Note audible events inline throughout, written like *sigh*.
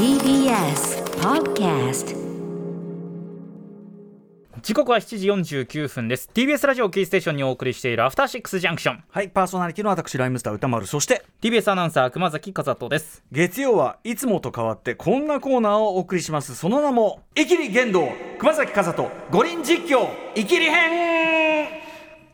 TBS Podcast 時刻は7時49分です。TBS ラジオキーステーションにお送りしているアフターシックスジャンクションはいパーソナリティの私ライムスター歌丸。そして TBS アナウンサー熊崎和人です。月曜はいつもと変わってこんなコーナーをお送りします。その名も「イキリ言動熊崎和人五輪実況イキリ編」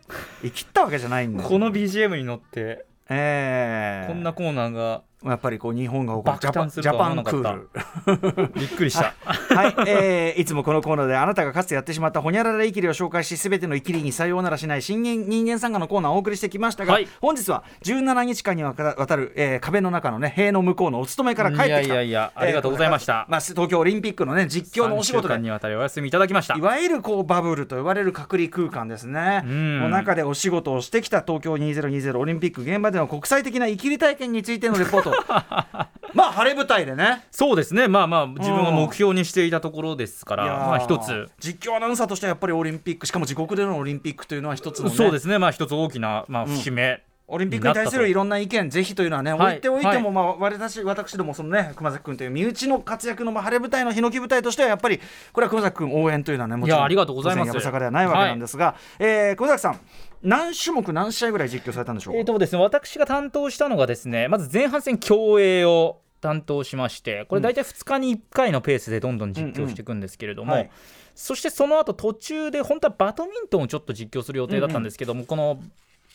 *laughs* 生きったわけじゃないんだよ。この BGM に乗ってえー、こんなコーナーがやっぱりこう日本が誇る。ジャパンクール。*laughs* びっくりした。*laughs* はい、えーいつもこのコーナーであなたがかつてやってしまったほにゃららイキリを紹介しすべてのイキリにさようならしない新人人間参加のコーナーをお送りしてきましたが、はい。本日は17日間にわたる、えー壁の中のね塀の向こうのお勤めから帰ってきた。いやいやいやありがとうございました。えーまあ、東京オリンピックのね実況のお仕事3週間でにわたりお休みいただきましたいわゆるこうバブルと呼ばれる隔離空間ですね、うん。の中でお仕事をしてきた東京2020オリンピック現場での国際的なイキリ体験についてのレポート *laughs* まあ晴れ舞台でね。そうですね。まあまあ自分が目標にしていたところですからまあ一つ。実況アナウンサーとしてはやっぱりオリンピックしかも自国でのオリンピックというのは一つの、ね、そうですね。まあ一つ大きなまあ節目オリンピックに対するいろんな意見、ぜひというのはね、はい置いておいても、まあ、私私ども、そのね、熊崎君という身内の活躍の、まあ、晴れ舞台のヒノキ舞台としては、やっぱり、これは熊崎君応援というのはね、もちろん、いやありがとうございます。やぶさかではないわけなんですが、えー熊崎さん、何種目、何試合ぐらい実況されたんでしょうか？えーとですね、私が担当したのがですねまず前半戦競泳を担当しましてこれ大体2日に1回のペースでどんどん実況していくんですけれども、うん。うんはい。そしてその後途中で本当はバドミントンをちょっと実況する予定だったんですけども、この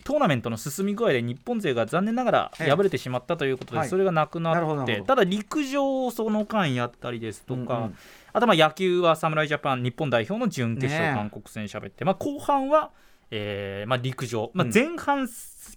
トーナメントの進み具合で日本勢が残念ながらええ。敗れてしまったということで、はい。それがなくなってただ陸上をその間やったりですとか、あとまあ野球は侍ジャパン日本代表の準決勝、韓国戦喋って、まあ、後半は、えーまあ、陸上、まあうん、前半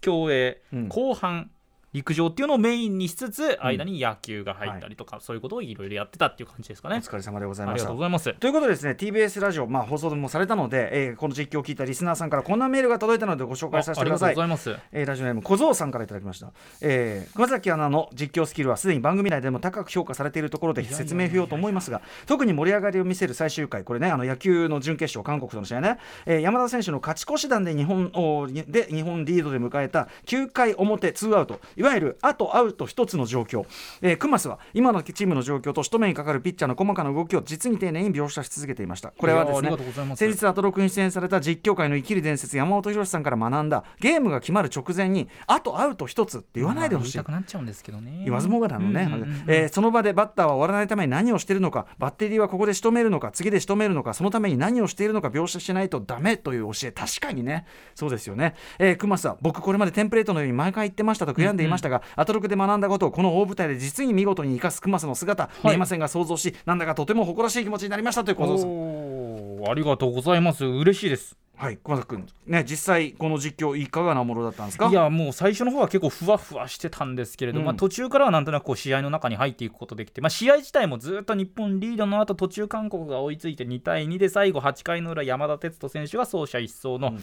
競泳、うん。後半陸上っていうのをメインにしつつ間に野球が入ったりとか、そういうことをいろいろやってたっていう感じですかおね。疲れ様でございありました。がとうございます。ということでですね TBS ラジオ、まあ、放送でもされたので、えーこの実況を聞いたリスナーさんからこんなメールが届いたのでご紹介させてください。あありがとうございます。えーラジオネーム小僧さんからいただきました、えー熊崎アナの実況スキルはすでに番組内でも高く評価されているところで説明不要と思いますが特に盛り上がりを見せる最終回これねあの野球の準決勝韓国との試合ね、えー山田選手の勝ち越し弾で日本をで日本リードで迎えた9回表ツーアウト。いわゆるあとアウト1つの状況、えー、クマスは今のチームの状況と一目にかかるピッチャーの細かな動きを実に丁寧に描写し続けていました。これはですね先日アトロクに出演された実況界の生きる伝説山本博さんから学んだゲームが決まる直前にあとアウト1つって言わないでほしい。言いたくなっちゃうんですけどね。言わずもがなのね、うんえーその場でバッターは終わらないために何をしているのかバッテリーはここで仕留めるのか次で仕留めるのかそのために何をしているのか描写しないとダメという教え。確かにね。そうですよね、えー、熊さん僕これまでテンプレートのように毎回言ってましたと悔やんでいましたが、アトロクで学んだことをこの大舞台で実に見事に生かす熊さんの姿、見えませんが想像しなんだかとても誇らしい気持ちになりましたという小僧さん。ありがとうございます。嬉しいです。はい熊崎君ね実際この実況いかがなものだったんですか？いやもう最初の方は結構ふわふわしてたんですけれど、うん。まあ、途中からはなんとなくこう試合の中に入っていくことできて、まあ、試合自体もずっと日本リードの後途中韓国が追いついて2対2で最後8回の裏山田哲人選手が走者一掃の、うん。えー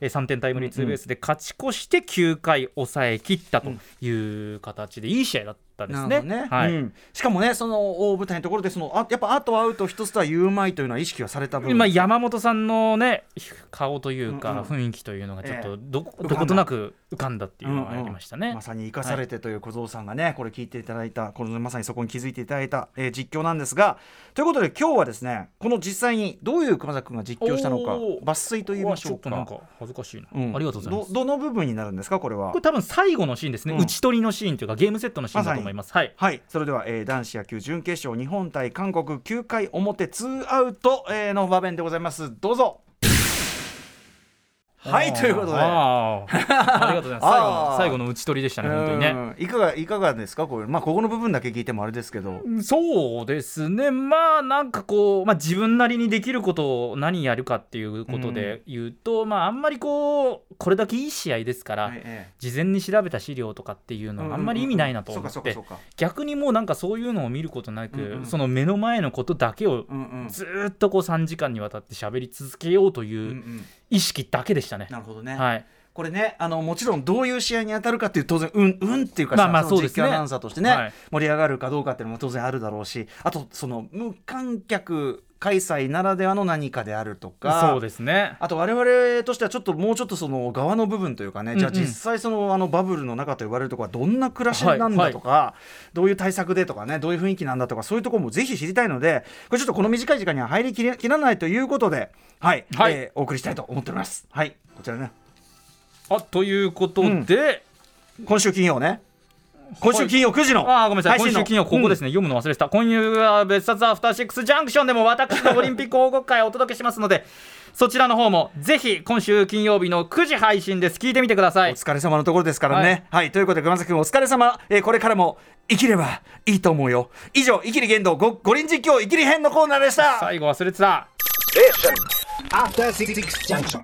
3点タイムリーツーベースで勝ち越して9回抑えきったという形でいい試合だったですね。ね。はい。うん。しかもねその大舞台のところでそのあやっぱあとアウト一つとは言うまいというのは意識はされた分。まあ、山本さんのね顔というかうんうん。雰囲気というのがちょっえとど,、えどことなく浮かんだっていうのがありましたね。まさに生かされてという小僧さんがね、これ聞いていただいたこのまさにそこに気づいていただいた、えー実況なんですがということで今日はですねこの実際にどういう熊崎君が実況したのか抜粋と言いましょうか。うわちょっとなんか恥ずかしいな、うん。ありがとうございます。どどの部分になるんですかこれは？これ多分最後のシーンですね、うん。打ち取りのシーンというかゲームセットのシーンだと思います、はい。はい。それでは、えー男子野球準決勝日本対韓国9回表ツーアウト、えーの場面でございます。どうぞ。はいということで。あ。りがとうございます。*laughs* 最後の最後の打ち取りでしたね本当にね。うんいかがいかがですか？これまあここの部分だけ聞いてもあれですけど。そうですね。まあなんかこう、まあ、自分なりにできることを何やるかっていうことで言うと、まああんまりこうこれだけいい試合ですから、事前に調べた資料とかっていうのはあんまり意味ないなと思って逆にもうなんかそういうのを見ることなく、その目の前のことだけをずーっとこう3時間にわたって喋り続けようというん意識だけでしたね。なるほどね、はい、これねあのもちろんどういう試合に当たるかっていう当然うんうんっていうかさ、まあまあのそうですね。実況アナウンサーとしてね、はい。盛り上がるかどうかっていうのも当然あるだろうしあとその無観客開催ならではの何かであるとかそうですね。あと我々としてはちょっともうちょっとその側の部分というかね、じゃあうん。うん実際そのあのバブルの中と呼ばれるところはどんな暮らしなんだとか、どういう対策でとかねどういう雰囲気なんだとかそういうところもぜひ知りたいのでこれちょっとこの短い時間には入りきらないということではい、はい。えーお送りしたいと思っております。はいこちらね。あということで、今週金曜ね今週金曜9時のあーごめんなさい。配信の。今週金曜ここですね、読むの忘れてた。今夜は別冊アフターシックスジャンクションでも私のオリンピック報告会をお届けしますのでそちらの方もぜひ今週金曜日の9時配信です。聞いてみてください。お疲れ様のところですからね。はい、ということで、熊崎君、お疲れ様、えーこれからも生きればいいと思うよ。以上、生きり言動ご五輪実況生きり編のコーナーでした。最後忘れてた。After Six Junction.